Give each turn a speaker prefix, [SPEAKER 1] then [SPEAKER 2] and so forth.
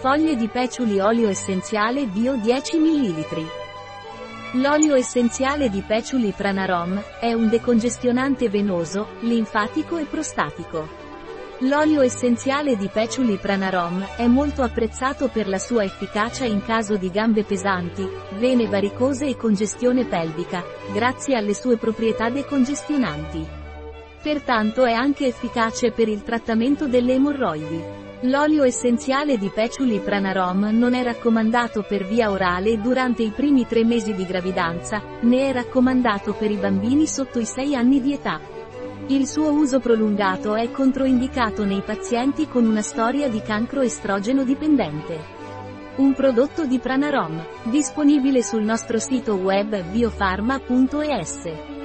[SPEAKER 1] Foglie di peciuli olio essenziale bio 10 ml. L'olio essenziale di peciuli Pranarom è un decongestionante venoso, linfatico e prostatico. L'olio essenziale di peciuli Pranarom è molto apprezzato per la sua efficacia in caso di gambe pesanti, vene varicose e congestione pelvica, grazie alle sue proprietà decongestionanti. Pertanto è anche efficace per il trattamento delle emorroidi. L'olio essenziale di Peciuli Pranarom non è raccomandato per via orale durante i primi tre mesi di gravidanza, né è raccomandato per i bambini sotto i 6 anni di età. Il suo uso prolungato è controindicato nei pazienti con una storia di cancro estrogeno dipendente. Un prodotto di Pranarom, disponibile sul nostro sito web biofarma.es.